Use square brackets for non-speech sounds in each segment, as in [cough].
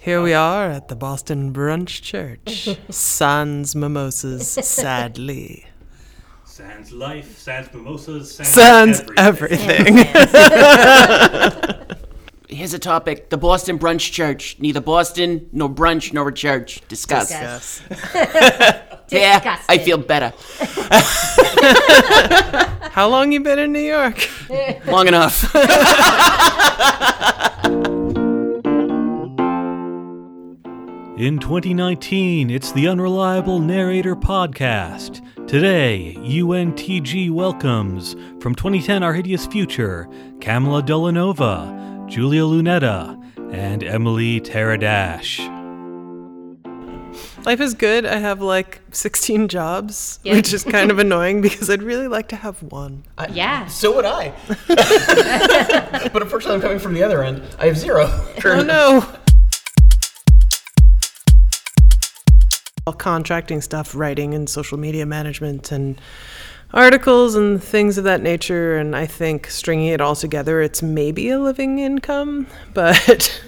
Here we are at the Boston Brunch Church. [laughs] Sans mimosas, sadly. Sans life, sans mimosas, sans, Sans everything. everything. [laughs] Here's a topic: the Boston Brunch Church. Neither Boston, nor brunch, nor a church. Discuss. yes. [laughs] Yeah, I feel better. How long you been in New York? Long enough. In 2019, it's the Unreliable Narrator Podcast. Today, UNTG welcomes from 2010 Our Hideous Future, Kamala Dolanova, Julia Lunetta, and Emily Teradash. Life is good. I have like 16 jobs, Yeah. which is kind of annoying because I'd really like to have one. Yeah. So would I. [laughs] but unfortunately, I'm coming from the other end. I have zero. Oh no. All contracting stuff, writing and social media management and articles and things of that nature. And I think stringing it all together, it's maybe a living income, [laughs] but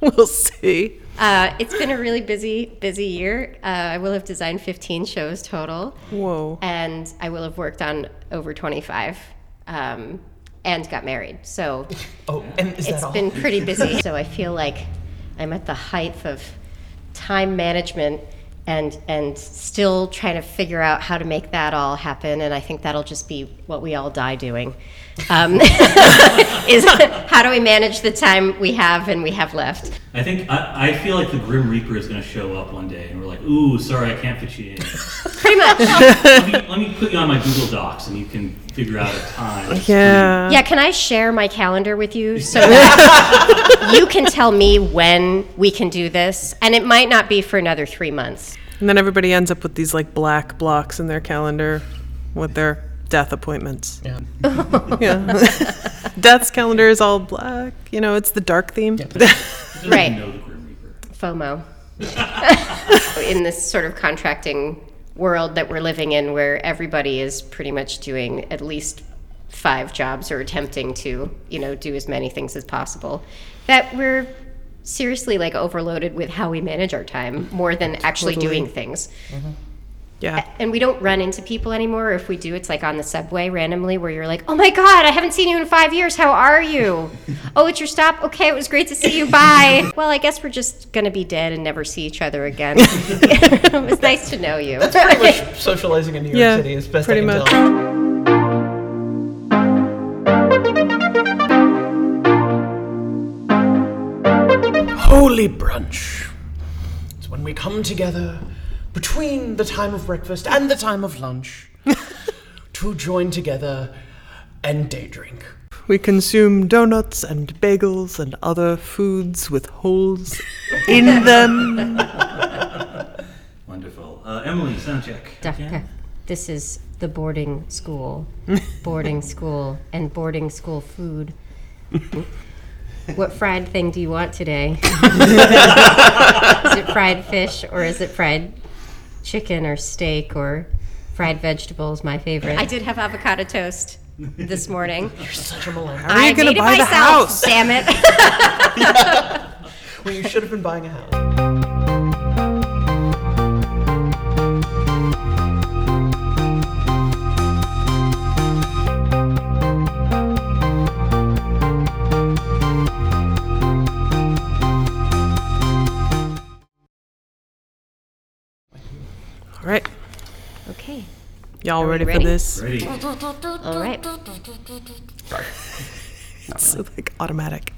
we'll see. Uh, it's been a really busy, busy year. Uh, I will have designed 15 shows total, Whoa. and I will have worked on over 25 um, and got married. So [laughs] Oh, and is it's that all? been pretty busy. [laughs] so I feel like I'm at the height of time management and and still trying to figure out how to make that all happen. And I think that'll just be what we all die doing. Um, [laughs] is how do we manage the time we have and we have left? I think, I, I feel like the Grim Reaper is going to show up one day, and we're like, ooh, sorry, I can't fit you in. [laughs] Pretty much. let, me, let me put you on my Google Docs, and you can figure out a time. Yeah. Yeah, can I share my calendar with you so that you can tell me when we can do this? And it might not be for another three months. And then everybody ends up with these like black blocks in their calendar with their death appointments. Yeah. [laughs] Yeah. Death's calendar is all black. You know, it's the dark theme. Who [laughs] Right. know the Grim Reaper? FOMO. [laughs] in this sort of contracting world that we're living in, where everybody is pretty much doing at least five jobs or attempting to, you know, do as many things as possible, that we're seriously like overloaded with how we manage our time more than actually Totally. doing things. Mm-hmm. Yeah. And we don't run into people anymore. If we do, it's like on the subway randomly where you're like, oh my God, I haven't seen you in five years. How are you? [laughs] oh, it's your stop? Okay, it was great to see you. Bye. [laughs] well, I guess we're just going to be dead and never see each other again. [laughs] it was nice to know you. That's pretty much socializing in New York Yeah, City is best pretty I can much. tell. Holy brunch. It's when we come together between the time of breakfast and the time of lunch [laughs] to join together and day drink. We consume donuts and bagels and other foods with holes [laughs] in them. [laughs] Wonderful. Uh, Emily, sound check. Dufka, this is the boarding school. Boarding school and boarding school food. What fried thing do you want today? is it fried fish or is it fried chicken or steak or fried vegetables? My favorite. I did have avocado toast this morning. [laughs] You're such a millennial. How are you gonna made it buy the house? Damn it. [laughs] Well, you should have been buying a house. Y'all ready, ready? for this? Ready. All right. [laughs] It's like automatic.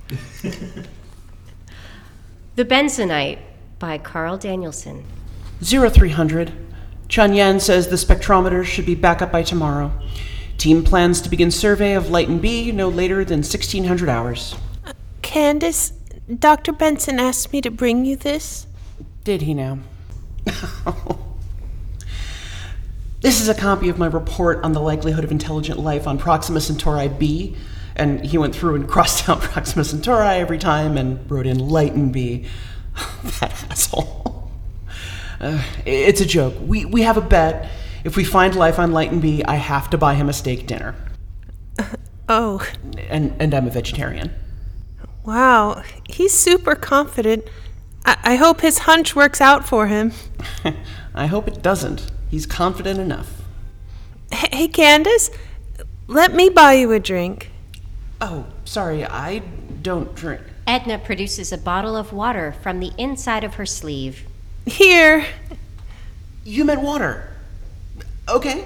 The Bensonite by Carl Danielson. 0300. Chun Yan says the spectrometer should be back up by tomorrow. Team plans to begin survey of Luyten B no later than 1600 hours. Uh, Candace, Dr. Benson asked me to bring you this. Did he now? [laughs] this is a copy of my report on the likelihood of intelligent life on Proxima Centauri B. And he went through and [laughs] crossed out Proxima Centauri every time and wrote in Luyten B. [laughs] that asshole. Uh, it's a joke. We, we have a bet. If we find life on Luyten B, I have to buy him a steak dinner. [laughs] Oh, And, and I'm a vegetarian. wow. He's super confident. I, I hope his hunch works out for him. I hope it doesn't. He's confident enough. Hey, Candace, let me buy you a drink. Oh, sorry, I don't drink. Edna produces a bottle of water from the inside of her sleeve. Here. You meant water. Okay.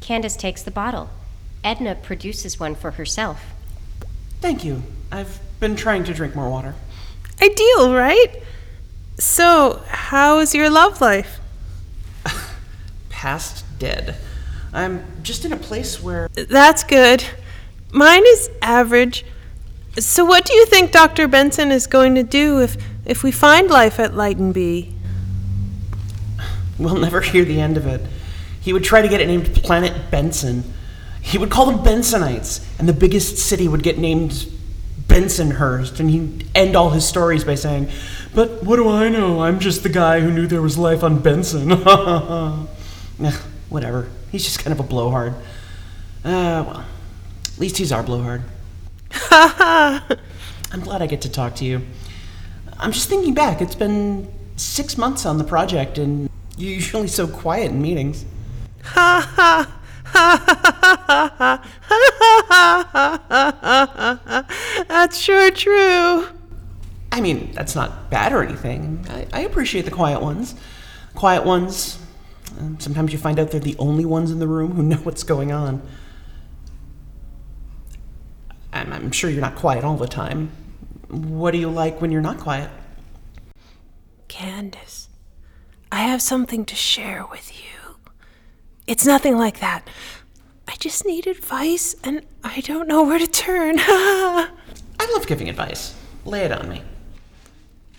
Candace takes the bottle. Edna produces one for herself. Thank you. I've been trying to drink more water. Ideal, right? So, how's your love life? Past dead. I'm just in a place where. That's good. Mine is average. So, what do you think Dr. Benson is going to do if, if we find life at Luyten B? We'll never hear the end of it. He would try to get it named Planet Benson. He would call them Bensonites, and the biggest city would get named Bensonhurst, and he'd end all his stories by saying, But what do I know? I'm just the guy who knew there was life on Benson. [laughs] Ugh, Whatever. He's just kind of a blowhard. Uh, well, at least he's our blowhard. [laughs] I'm glad I get to talk to you. I'm just thinking back. It's been six months on the project, and you're usually so quiet in meetings. Ha [laughs] ha! That's sure true. I mean, that's not bad or anything. I, I appreciate the quiet ones. Quiet ones. Sometimes you find out they're the only ones in the room who know what's going on. I'm, I'm sure you're not quiet all the time. What do you like when you're not quiet? Candace, I have something to share with you. It's nothing like that. I just need advice and I don't know where to turn. [laughs] I love giving advice. Lay it on me.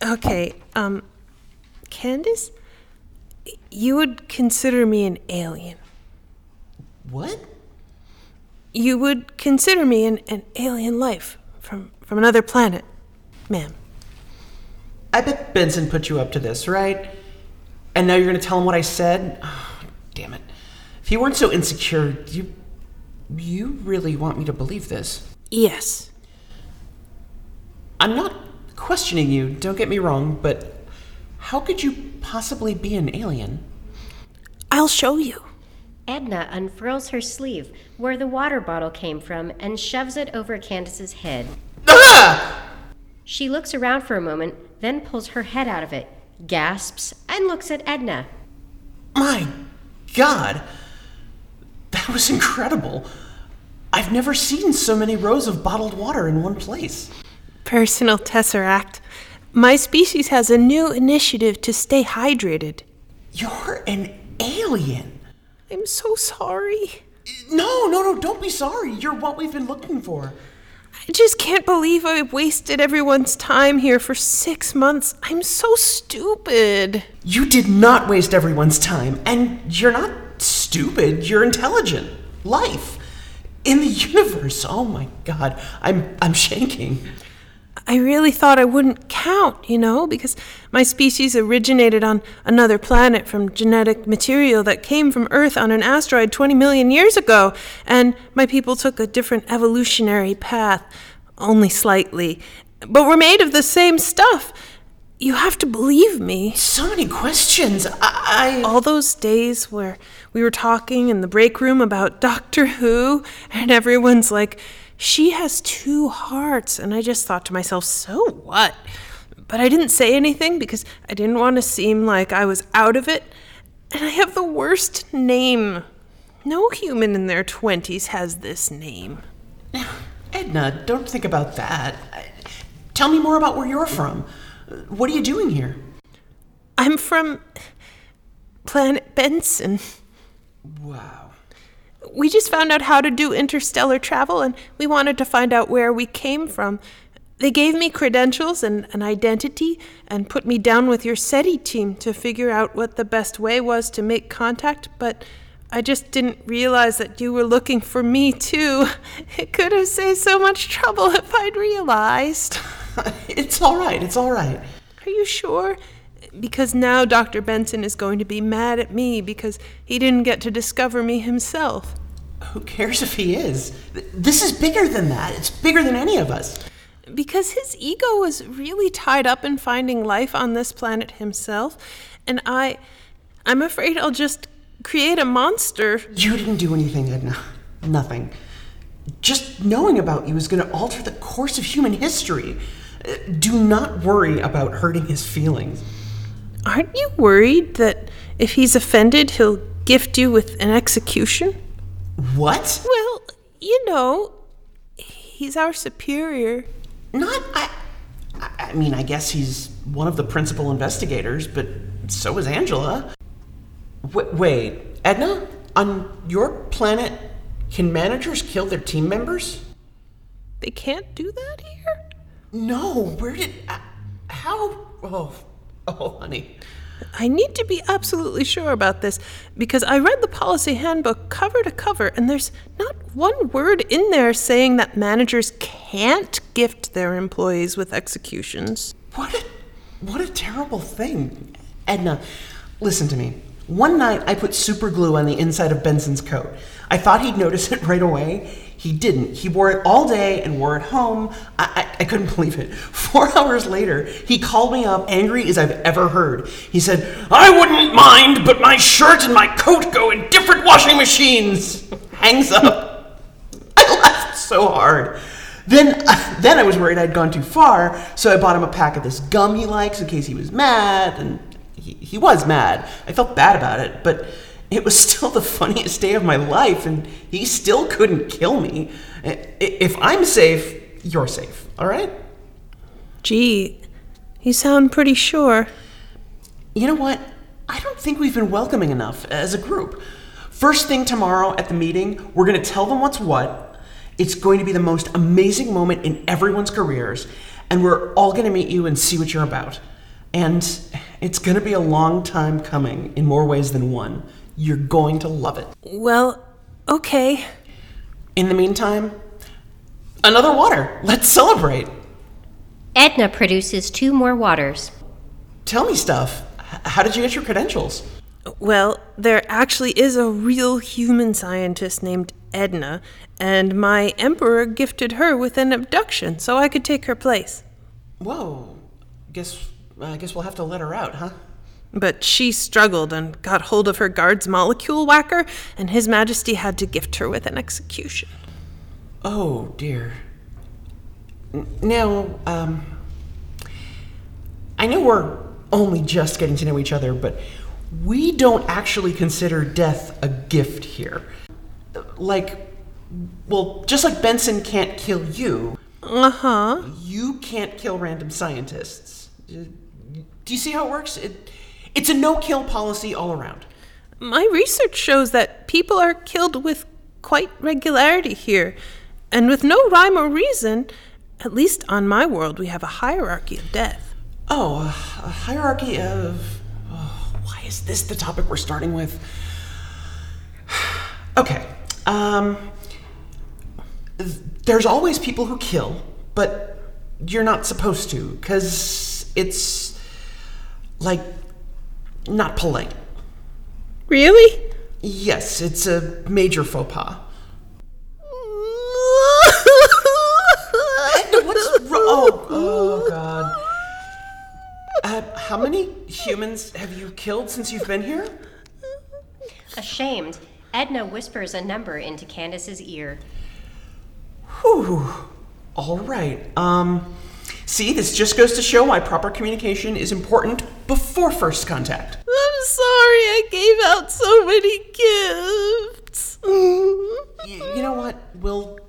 okay, um, Candace, you would consider me an alien. What? You would consider me an, an alien life from, from another planet, ma'am. I bet Benson put you up to this, right? And now you're gonna tell him what I said? Oh, damn it. If you weren't so insecure, you. You really want me to believe this? Yes. I'm not questioning you, don't get me wrong, but how could you possibly be an alien? I'll show you. Edna unfurls her sleeve where the water bottle came from and shoves it over Candace's head. Ah! She looks around for a moment, then pulls her head out of it, gasps, and looks at Edna. My god! That was incredible. I've never seen so many rows of bottled water in one place. Personal Tesseract. My species has a new initiative to stay hydrated. You're an alien. I'm so sorry. No, no, no, don't be sorry. You're what we've been looking for. I just can't believe I wasted everyone's time here for six months. I'm so stupid. You did not waste everyone's time, and you're not stupid. You're intelligent. Life in the [laughs] universe. Oh my god, I'm I'm shaking. I really thought I wouldn't count, you know, because my species originated on another planet from genetic material that came from Earth on an asteroid 20 million years ago, and my people took a different evolutionary path, only slightly. But we're made of the same stuff. You have to believe me. So many questions. I, I all those days where we were talking in the break room about Doctor Who, and everyone's like, she has two hearts. And I just thought to myself, so what? But I didn't say anything because I didn't want to seem like I was out of it. And I have the worst name. No human in their 20s has this name. [sighs] Edna, don't think about that. Tell me more about where you're from. What are you doing here? I'm from Planet Benson. Wow. We just found out how to do interstellar travel and we wanted to find out where we came from. They gave me credentials and an identity and put me down with your SETI team to figure out what the best way was to make contact, but I just didn't realize that you were looking for me too. [laughs] It could have saved so much trouble if I'd realized. [laughs] it's all right. It's all right. Are you sure? Because now Dr. Benson is going to be mad at me because he didn't get to discover me himself. Who cares if he is? This is bigger than that. It's bigger than any of us. because his ego was really tied up in finding life on this planet himself, and I I'm afraid I'll just create a monster. You didn't do anything, Edna. Nothing. Just knowing about you is going to alter the course of human history. Uh, Do not worry about hurting his feelings. Aren't you worried that if he's offended, he'll gift you with an execution? What? Well, you know, he's our superior. Not. I. I- mean, I guess he's one of the principal investigators, but so is Angela. W- wait, Edna? On your planet, can managers kill their team members? They can't do that here? No. Where did. uh, How? Oh. [laughs] Oh, honey. I need to be absolutely sure about this because I read the policy handbook cover to cover, and there's not one word in there saying that managers can't gift their employees with executions. What a what a terrible thing. Edna, listen to me. One night I put super glue on the inside of Benson's coat. I thought he'd notice it [laughs] right away. He didn't. He wore it all day and wore it home. I, I, I couldn't believe it. [laughs] Four hours later, he called me up, angry as I've ever heard. He said, I wouldn't mind, but my shirt and my coat go in different washing machines. [laughs] Hangs up. I laughed so hard. Then, then I was worried I'd gone too far, so I bought him a pack of this gum he likes in case he was mad, and he, he was mad. I felt bad about it, but it was [laughs] still the funniest day of my life, and he still couldn't kill me. If I'm safe, you're safe, all right? Gee, you sound pretty sure. You know what? I don't think we've been welcoming enough as a group. First thing tomorrow at the meeting, we're going to tell them what's what. It's going to be the most amazing moment in everyone's careers, and we're all going to meet you and see what you're about. And it's going to be a long time coming in more ways than one. You're going to love it. Well, okay. In the meantime, another water. Let's celebrate. Edna produces two more waters. Tell me stuff. H- How did you get your credentials? Well, there actually is a real human scientist named Edna, and my emperor gifted her with an abduction so I could take her place. Whoa. Guess I guess we'll have to let her out, huh? But she struggled and got hold of her guard's molecule whacker, and His Majesty had to gift her with an execution. Oh dear. Now, um, I know we're only just getting to know each other, but we don't actually consider death a gift here. Like, well, just like Benson can't kill you, Uh huh. you can't kill random scientists. Do you see how it works? It, it's a no-kill policy all around. My research shows that people are killed with quite regularity here, and with no rhyme or reason. At least on my world, we have a hierarchy of death. Oh, a hierarchy of. Oh, why is this the topic we're starting with? [sighs] Okay. Um. There's always people who kill, but you're not supposed to, because it's. Like. not polite. Really? Yes, it's a major faux pas. [laughs] What's wrong? Oh, oh, God. Uh, how many humans have you killed since you've been here? Ashamed, Edna whispers a number into Candace's ear. Whew. All right. Um, see, this just goes to show why proper communication is important before first contact. I'm sorry I gave out so many gifts. Y- you know what? We'll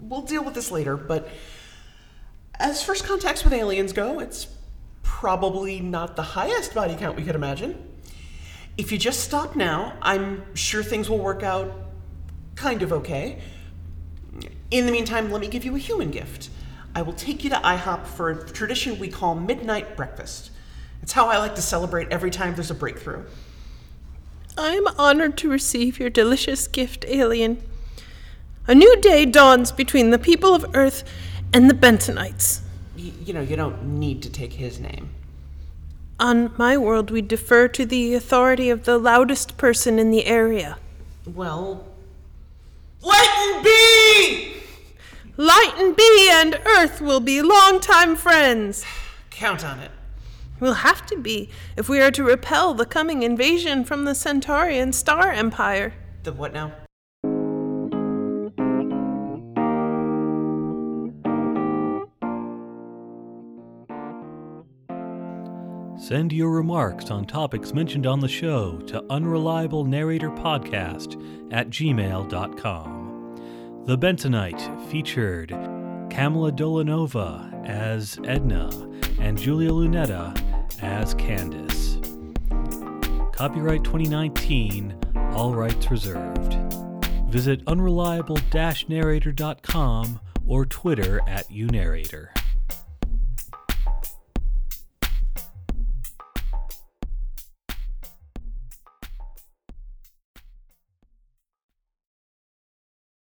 we'll deal with this later, but as first contacts with aliens go, it's probably not the highest body count we could imagine. If you just stop now, I'm sure things will work out kind of okay. In the meantime, let me give you a human gift. I will take you to IHOP for a tradition we call midnight breakfast. It's how I like to celebrate every time there's a breakthrough. I am honored to receive your delicious gift, alien. A new day dawns between the people of Earth and the Bensonites. Y- you know, you don't need to take his name. On my world, we defer to the authority of the loudest person in the area. Well, Luyten B! Luyten B and Earth will be longtime friends. Count on it. We'll have to be if we are to repel the coming invasion from the Centaurian Star Empire. The what now? Send your remarks on topics mentioned on the show to unreliablenarratorpodcast at gmail.com. The Bensonite featured Kamala Dolanova as Edna and Julia Lunetta as Candace. Copyright 2019, all rights reserved. Visit unreliable-narrator.com or Twitter at unarrator.